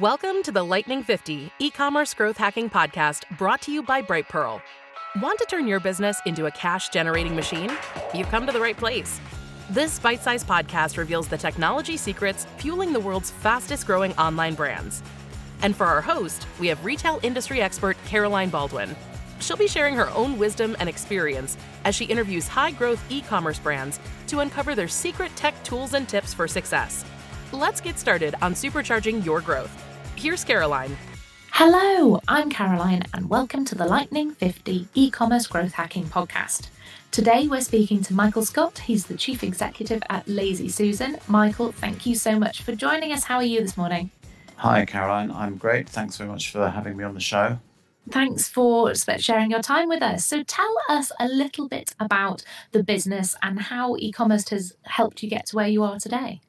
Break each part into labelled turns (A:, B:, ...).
A: Welcome to the Lightning 50 e commerce growth hacking podcast brought to you by Brightpearl. Want to turn your business into a cash generating machine? You've come to the right place. This bite sized podcast reveals the technology secrets fueling the world's fastest growing online brands. And for our host, we have retail industry expert Caroline Baldwin. She'll be sharing her own wisdom and experience as she interviews high growth e commerce brands to uncover their secret tech tools and tips for success. Let's get started on supercharging your growth. Here's Caroline.
B: Hello, I'm Caroline, and welcome to the Lightning 50 e commerce growth hacking podcast. Today, we're speaking to Michael Scott. He's the chief executive at Lazy Susan. Michael, thank you so much for joining us. How are you this morning?
C: Hi, Caroline. I'm great. Thanks very much for having me on the show.
B: Thanks for sharing your time with us. So, tell us a little bit about the business and how e commerce has helped you get to where you are today.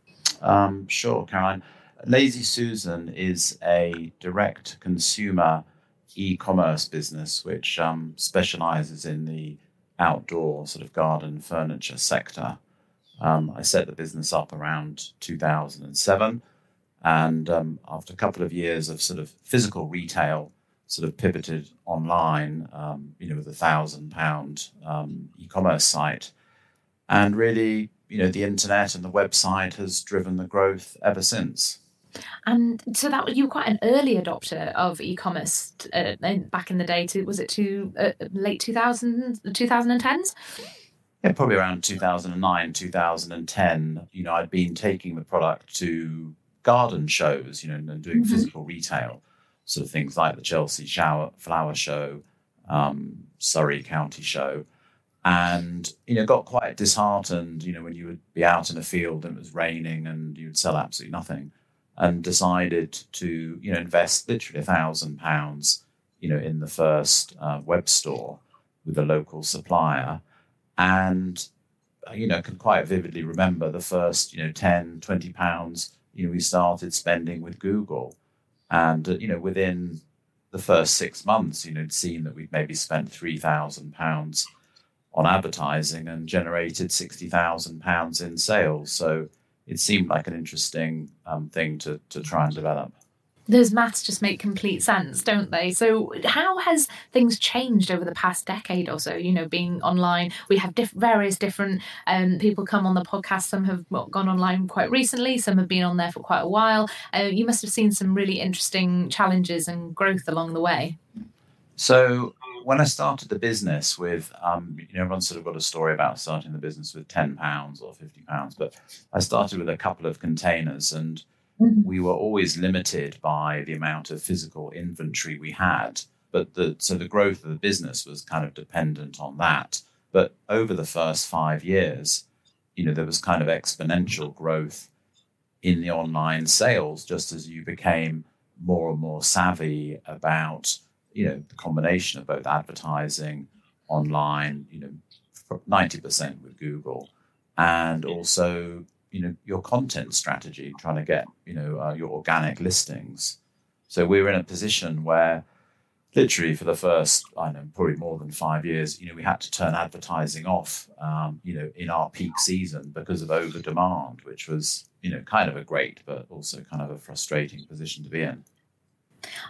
C: Um, sure, Caroline. Lazy Susan is a direct consumer e commerce business which um, specializes in the outdoor sort of garden furniture sector. Um, I set the business up around 2007. And um, after a couple of years of sort of physical retail, sort of pivoted online, um, you know, with a thousand pound um, e commerce site. And really you know the internet and the website has driven the growth ever since.
B: And so that you were quite an early adopter of e-commerce uh, back in the day. To was it to uh, late 2000s, 2010s?
C: Yeah, probably around 2009, 2010. You know, I'd been taking the product to garden shows, you know, and doing mm-hmm. physical retail, sort of things like the Chelsea Shower Flower Show, um, Surrey County Show, and you know got quite disheartened you know when you would be out in a field and it was raining and you would sell absolutely nothing and decided to you know invest literally a thousand pounds you know in the first uh, web store with a local supplier. And uh, you know can quite vividly remember the first you know 10 20 pounds you know we started spending with google. And uh, you know within the first six months you know seemed that we'd maybe spent 3000 pounds on advertising and generated sixty thousand pounds in sales. So it seemed like an interesting um, thing to to try and develop.
B: Those maths just make complete sense, don't they? So, how has things changed over the past decade or so? You know, being online, we have diff- various different um, people come on the podcast. Some have well, gone online quite recently, some have been on there for quite a while. Uh, you must have seen some really interesting challenges and growth along the way.
C: So, when I started the business with, um, you know, everyone's sort of got a story about starting the business with ten pounds or fifty pounds, but I started with a couple of containers, and mm-hmm. we were always limited by the amount of physical inventory we had. But the so the growth of the business was kind of dependent on that. But over the first five years, you know, there was kind of exponential growth in the online sales, just as you became more and more savvy about you know, the combination of both advertising, online, you know, 90% with Google, and also, you know, your content strategy, trying to get, you know, uh, your organic listings. So we were in a position where literally for the first, I don't know, probably more than five years, you know, we had to turn advertising off, um, you know, in our peak season because of over demand, which was, you know, kind of a great, but also kind of a frustrating position to be in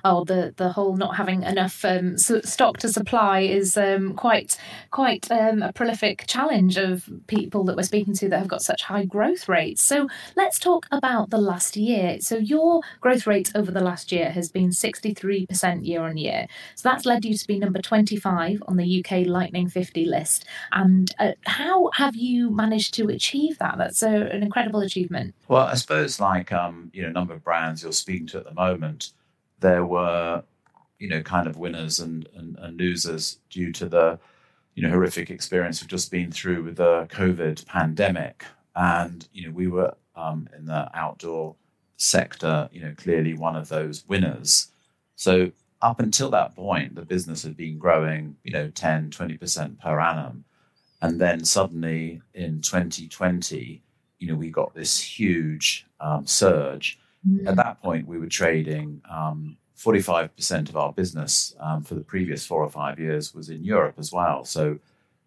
B: oh, the the whole not having enough um, stock to supply is um, quite quite um, a prolific challenge of people that we're speaking to that have got such high growth rates. So let's talk about the last year. So your growth rate over the last year has been 63% year on year. So that's led you to be number 25 on the UK Lightning 50 list. And uh, how have you managed to achieve that? That's a, an incredible achievement.
C: Well, I suppose like um, you know, number of brands you're speaking to at the moment there were, you know, kind of winners and, and, and losers due to the, you know, horrific experience we've just been through with the COVID pandemic. And, you know, we were um, in the outdoor sector, you know, clearly one of those winners. So up until that point, the business had been growing, you know, 10, 20% per annum. And then suddenly in 2020, you know, we got this huge um, surge. Mm. At that point, we were trading um, 45% of our business um, for the previous four or five years was in Europe as well. So,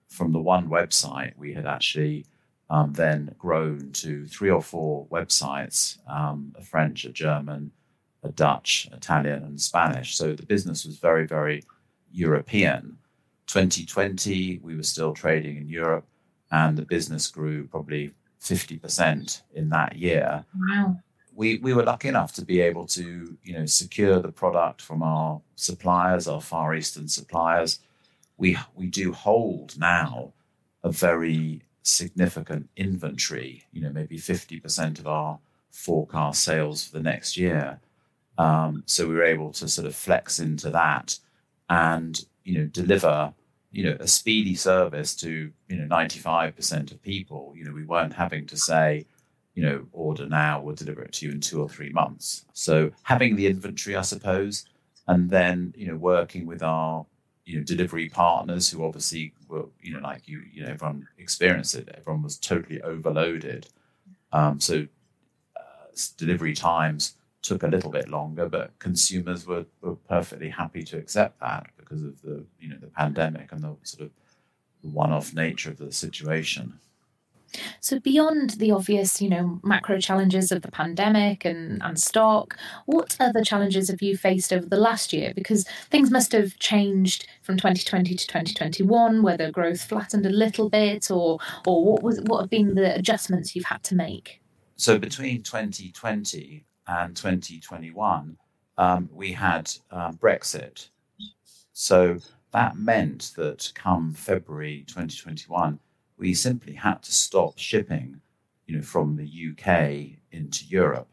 C: from the one website, we had actually um, then grown to three or four websites um, a French, a German, a Dutch, Italian, and Spanish. So the business was very, very European. 2020, we were still trading in Europe, and the business grew probably 50% in that year.
B: Wow.
C: We, we were lucky enough to be able to you know secure the product from our suppliers, our Far Eastern suppliers. We we do hold now a very significant inventory. You know, maybe fifty percent of our forecast sales for the next year. Um, so we were able to sort of flex into that and you know deliver you know a speedy service to you know 95% of people you know we weren't having to say you know order now we'll deliver it to you in two or three months so having the inventory i suppose and then you know working with our you know delivery partners who obviously were you know like you you know everyone experienced it everyone was totally overloaded um, so uh, delivery times took a little bit longer but consumers were, were perfectly happy to accept that because of the you know the pandemic and the sort of one-off nature of the situation.
B: So beyond the obvious, you know, macro challenges of the pandemic and, and stock, what other challenges have you faced over the last year? Because things must have changed from 2020 to 2021, whether growth flattened a little bit or or what was what have been the adjustments you've had to make?
C: So between 2020 and 2021, um, we had um, Brexit, so that meant that come February 2021, we simply had to stop shipping, you know, from the UK into Europe.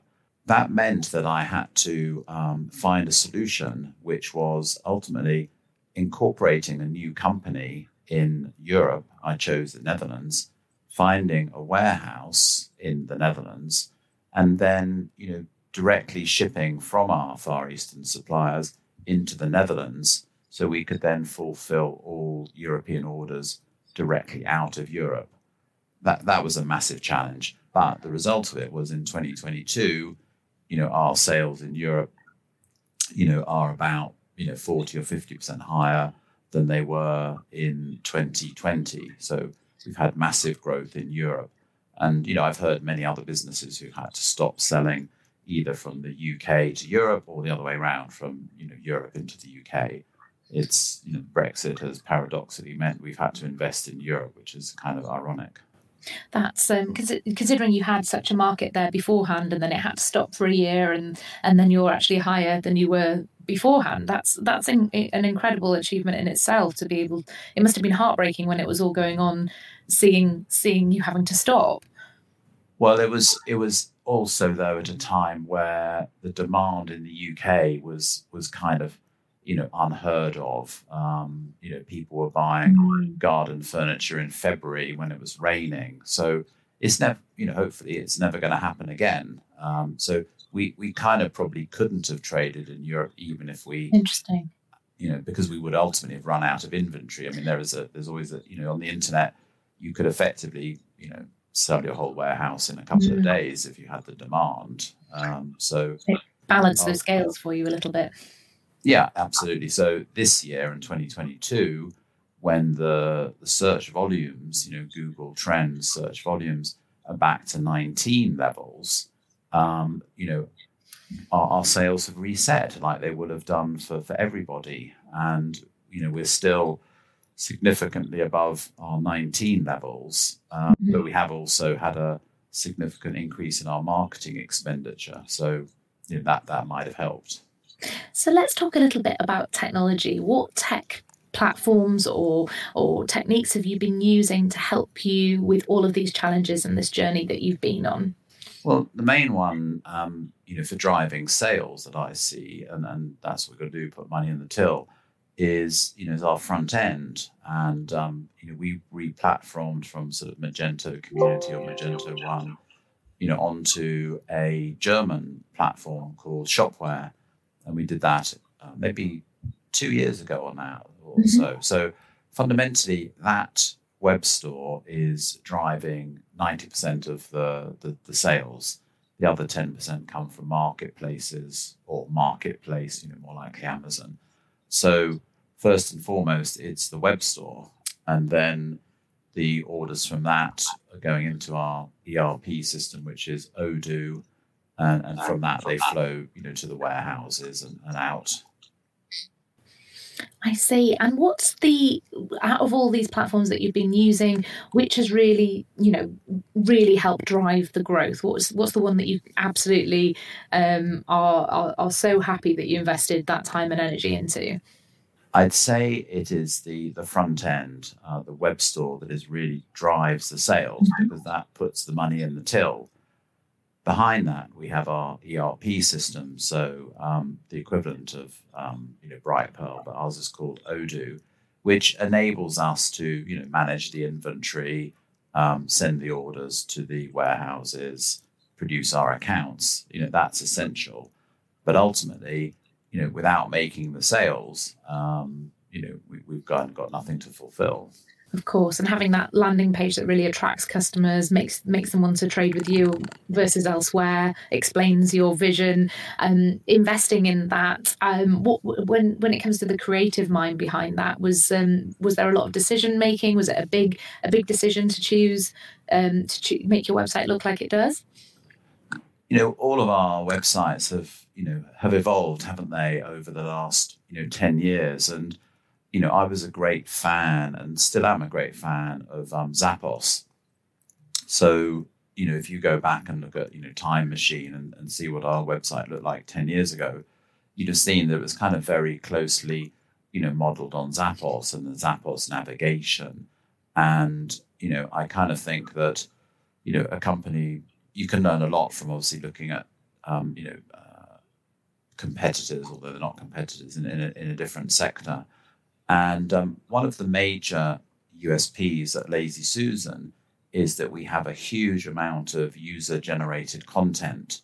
C: That meant that I had to um, find a solution, which was ultimately incorporating a new company in Europe. I chose the Netherlands, finding a warehouse in the Netherlands, and then, you know, directly shipping from our Far Eastern suppliers into the Netherlands so we could then fulfill all European orders directly out of Europe. That, that was a massive challenge. But the result of it was in 2022, you know, our sales in Europe, you know, are about, you know, 40 or 50% higher than they were in 2020. So we've had massive growth in Europe. And, you know, I've heard many other businesses who had to stop selling either from the UK to Europe or the other way around from, you know, Europe into the UK it's you know, Brexit has paradoxically meant we've had to invest in Europe, which is kind of ironic.
B: That's um, considering you had such a market there beforehand, and then it had to stop for a year, and and then you're actually higher than you were beforehand. That's that's in, an incredible achievement in itself to be able. It must have been heartbreaking when it was all going on, seeing seeing you having to stop.
C: Well, it was it was also though at a time where the demand in the UK was was kind of you know unheard of. Um, you know, people were buying mm. garden furniture in February when it was raining. So it's never, you know, hopefully it's never going to happen again. Um, so we we kind of probably couldn't have traded in Europe even if we
B: interesting.
C: You know, because we would ultimately have run out of inventory. I mean, there is a there's always a you know on the internet you could effectively you know sell your whole warehouse in a couple mm. of days if you had the demand. Um, so
B: balance those scales for you a little bit.
C: Yeah, absolutely. So this year in 2022, when the, the search volumes, you know, Google Trends search volumes are back to 19 levels, um, you know, our, our, sales have reset like they would have done for, for everybody. And, you know, we're still significantly above our 19 levels, um, mm-hmm. but we have also had a significant increase in our marketing expenditure. So, you know, that, that might have helped.
B: So let's talk a little bit about technology. What tech platforms or or techniques have you been using to help you with all of these challenges and this journey that you've been on?
C: Well, the main one, um, you know, for driving sales that I see, and, and that's what we've got to do, put money in the till, is you know is our front end, and um, you know we re-platformed from sort of Magento Community or Magento One, you know, onto a German platform called Shopware, and we did that uh, maybe two years ago or now or mm-hmm. so. So fundamentally, that web store is driving 90% of the, the, the, sales. The other 10% come from marketplaces or marketplace, you know, more likely Amazon. So first and foremost, it's the web store. And then the orders from that are going into our ERP system, which is Odoo, and, and from that they flow, you know, to the warehouses and, and out.
B: I see. And what's the out of all these platforms that you've been using, which has really, you know, really helped drive the growth? What's what's the one that you absolutely um, are, are are so happy that you invested that time and energy into?
C: I'd say it is the the front end, uh, the web store that is really drives the sales mm-hmm. because that puts the money in the till. Behind that, we have our ERP system, so um, the equivalent of um, you know Brightpearl, but ours is called Odoo, which enables us to you know manage the inventory, um, send the orders to the warehouses, produce our accounts. You know that's essential, but ultimately, you know, without making the sales, um, you know, we, we've got got nothing to fulfill
B: of course and having that landing page that really attracts customers makes makes them want to trade with you versus elsewhere explains your vision um, investing in that. Um, what when when it comes to the creative mind behind that was um, was there a lot of decision making? Was it a big a big decision to choose um, to cho- make your website look like it does?
C: You know all of our websites have you know have evolved haven't they over the last you know 10 years? And you know, I was a great fan and still am a great fan of um, Zappos. So, you know, if you go back and look at, you know, Time Machine and, and see what our website looked like 10 years ago, you'd have seen that it was kind of very closely, you know, modeled on Zappos and the Zappos navigation. And, you know, I kind of think that, you know, a company, you can learn a lot from obviously looking at, um, you know, uh, competitors, although they're not competitors in, in, a, in a different sector. And um, one of the major USPs at Lazy Susan is that we have a huge amount of user generated content.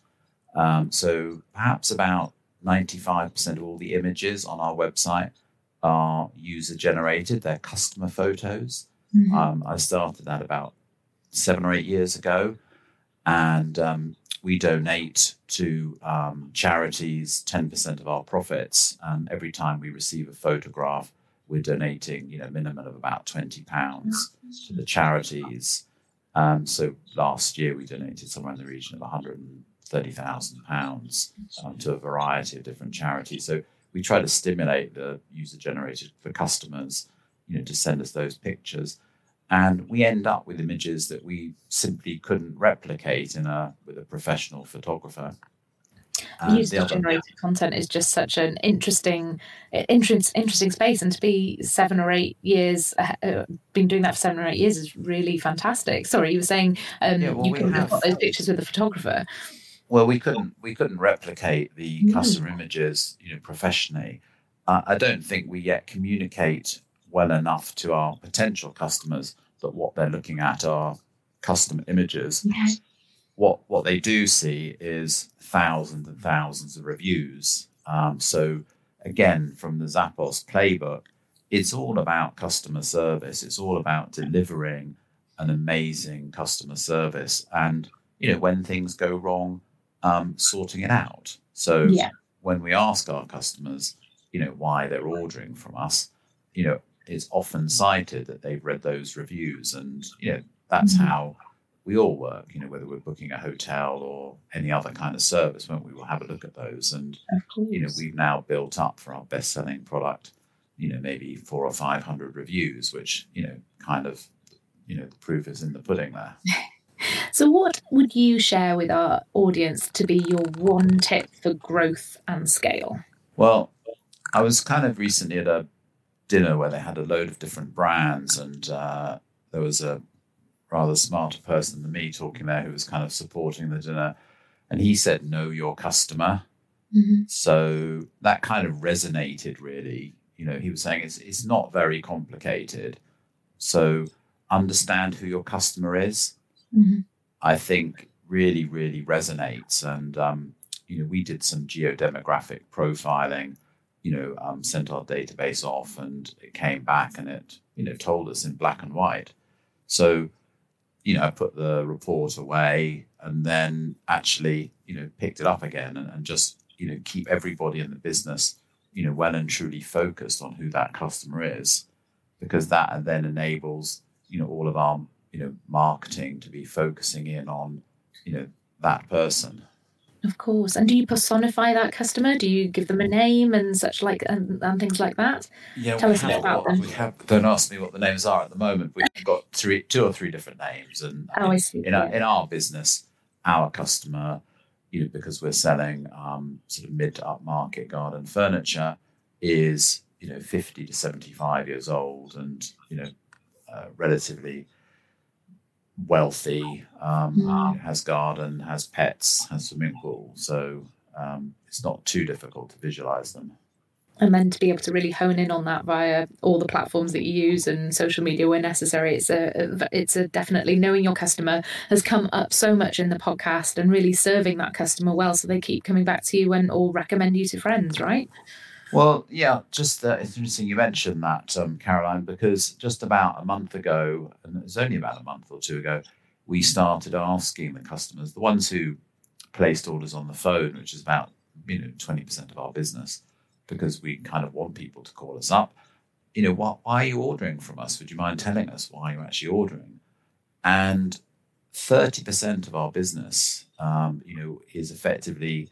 C: Um, so perhaps about 95% of all the images on our website are user generated, they're customer photos. Mm-hmm. Um, I started that about seven or eight years ago. And um, we donate to um, charities 10% of our profits. Every time we receive a photograph, we're donating, you know, minimum of about twenty pounds to the charities. Um, so last year we donated somewhere in the region of one hundred and thirty thousand pounds um, to a variety of different charities. So we try to stimulate the user generated for customers, you know, to send us those pictures, and we end up with images that we simply couldn't replicate in a with a professional photographer.
B: User generated content is just such an interesting, interest, interesting space, and to be seven or eight years, uh, been doing that for seven or eight years is really fantastic. Sorry, you were saying um, yeah, well, you couldn't have got those pictures with the photographer.
C: Well, we couldn't we couldn't replicate the mm. customer images, you know, professionally. Uh, I don't think we yet communicate well enough to our potential customers that what they're looking at are custom images. What what they do see is thousands and thousands of reviews. Um, so again, from the Zappos playbook, it's all about customer service. It's all about delivering an amazing customer service, and you know when things go wrong, um, sorting it out. So yeah. when we ask our customers, you know why they're ordering from us, you know it's often cited that they've read those reviews, and you know that's mm-hmm. how we all work, you know, whether we're booking a hotel or any other kind of service, when we will have a look at those. And, you know, we've now built up for our best selling product, you know, maybe four or 500 reviews, which, you know, kind of, you know, the proof is in the pudding there.
B: so, what would you share with our audience to be your one tip for growth and scale?
C: Well, I was kind of recently at a dinner where they had a load of different brands and uh, there was a rather smarter person than me talking there who was kind of supporting the dinner. And he said, Know your customer. Mm-hmm. So that kind of resonated really. You know, he was saying it's, it's not very complicated. So understand who your customer is. Mm-hmm. I think really, really resonates. And, um, you know, we did some geodemographic profiling, you know, um, sent our database off and it came back and it, you know, told us in black and white. So you know, put the report away and then actually, you know, picked it up again and, and just, you know, keep everybody in the business, you know, well and truly focused on who that customer is, because that then enables, you know, all of our, you know, marketing to be focusing in on, you know, that person.
B: Of course. And do you personify that customer? Do you give them a name and such like and, and things like that?
C: Yeah,
B: Tell
C: we
B: us a bit about them.
C: We have, don't ask me what the names are at the moment. We've got three, two or three different names, and
B: Oh, I see.
C: in our in our business, our customer, you know, because we're selling um, sort of mid to up market garden furniture, is you know fifty to seventy five years old, and you know, uh, relatively wealthy, um, you know, has garden, has pets, has swimming pool, so um, it's not too difficult to visualize them.
B: and then to be able to really hone in on that via all the platforms that you use and social media where necessary it's a it's a definitely knowing your customer has come up so much in the podcast and really serving that customer well so they keep coming back to you and or recommend you to friends right
C: Well, yeah, just uh, it's interesting you mentioned that, um, Caroline, because just about a month ago, and it was only about a month or two ago, we started asking the customers, the ones who placed orders on the phone, which is about you know twenty percent of our business, because we kind of want people to call us up. You know, why, why are you ordering from us? Would you mind telling us why you're actually ordering? And thirty percent of our business, um, you know, is effectively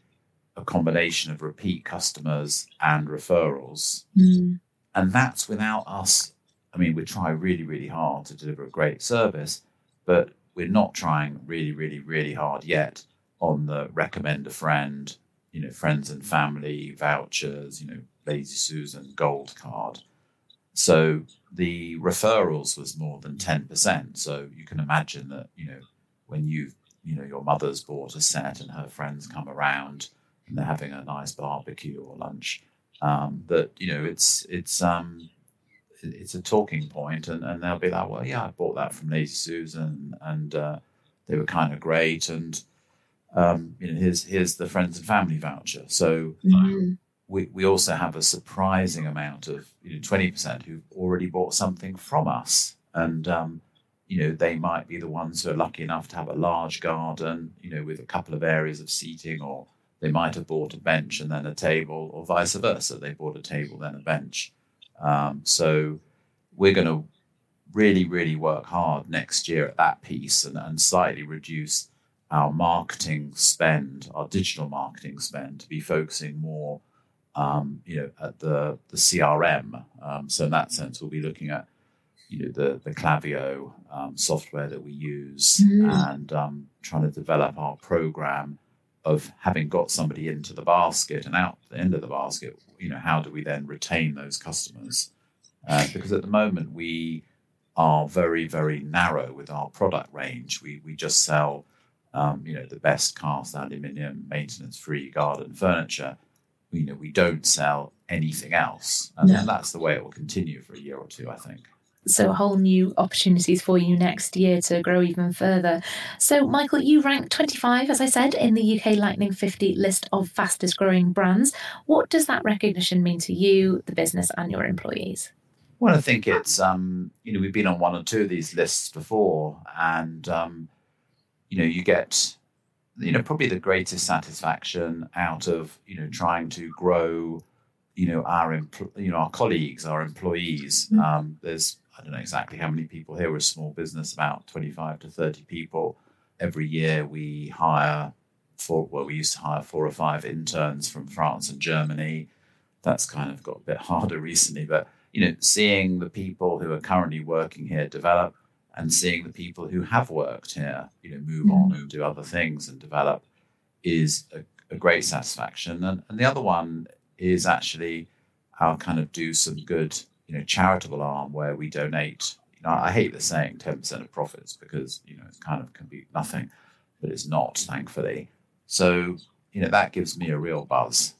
C: a combination of repeat customers and referrals. Hmm. And that's without us. I mean, we try really, really hard to deliver a great service, but we're not trying really, really, really hard yet on the recommend a friend, you know, friends and family vouchers, you know, Lazy Susan gold card. So the referrals was more than 10%. So you can imagine that, you know, when you've, you know, your mother's bought a set and her friends come around and they're having a nice barbecue or lunch, um, that, you know, it's, it's, um, it's a talking point and, and they'll be like, well, yeah, I bought that from Lazy Susan and, uh, they were kind of great. And, um, you know, here's, here's the friends and family voucher. So, we, we also have a surprising amount of you know twenty percent who've already bought something from us, and um, you know they might be the ones who are lucky enough to have a large garden, you know, with a couple of areas of seating, or they might have bought a bench and then a table, or vice versa. They bought a table then a bench. Um, so we're going to really, really work hard next year at that piece and, and slightly reduce our marketing spend, our digital marketing spend, to be focusing more um, you know, at the the CRM. Um, so in that sense, we'll be looking at you know the the Klaviyo um, software that we use
B: Mm.
C: and um, trying to develop our program of having got somebody into the basket and out the end of the basket. You know, how do we then retain those customers? Uh, because at the moment we are very very narrow with our product range. We we just sell um, you know the best cast aluminium maintenance free garden furniture you know we don't sell anything else and,
B: No.
C: and that's the way it will continue for a year or two i think
B: so whole new opportunities for you next year to grow even further. So, Michael, you rank 25, as I said, in the UK Lightning 50 list of fastest growing brands. What does that recognition mean to you, the business, and your employees?
C: well i think it's um you know we've been on one or two of these lists before and um you know you get you know probably the greatest satisfaction out of you know trying to grow you know our you know our colleagues our employees
B: Mm.
C: um there's i don't know exactly how many people here. We're a small business about 25 to 30 people. Every year we hire four well we used to hire four or five interns from france and germany. That's kind of got a bit harder recently but you know seeing the people who are currently working here develop and seeing the people who have worked here you know move on mm-hmm. and do other things and develop is a, a great satisfaction. And, and the other one is actually our kind of do some good you know charitable arm where we donate you know i hate the saying 10% of profits because you know it kind of can be nothing but it's not thankfully so you know that gives me a real buzz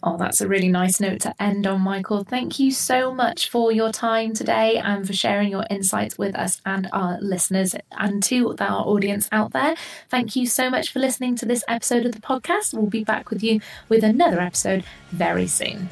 B: Oh, that's a really nice note to end on, Michael. Thank you so much for your time today and for sharing your insights with us and our listeners and to our audience out there. Thank you so much for listening to this episode of the podcast. We'll be back with you with another episode very soon.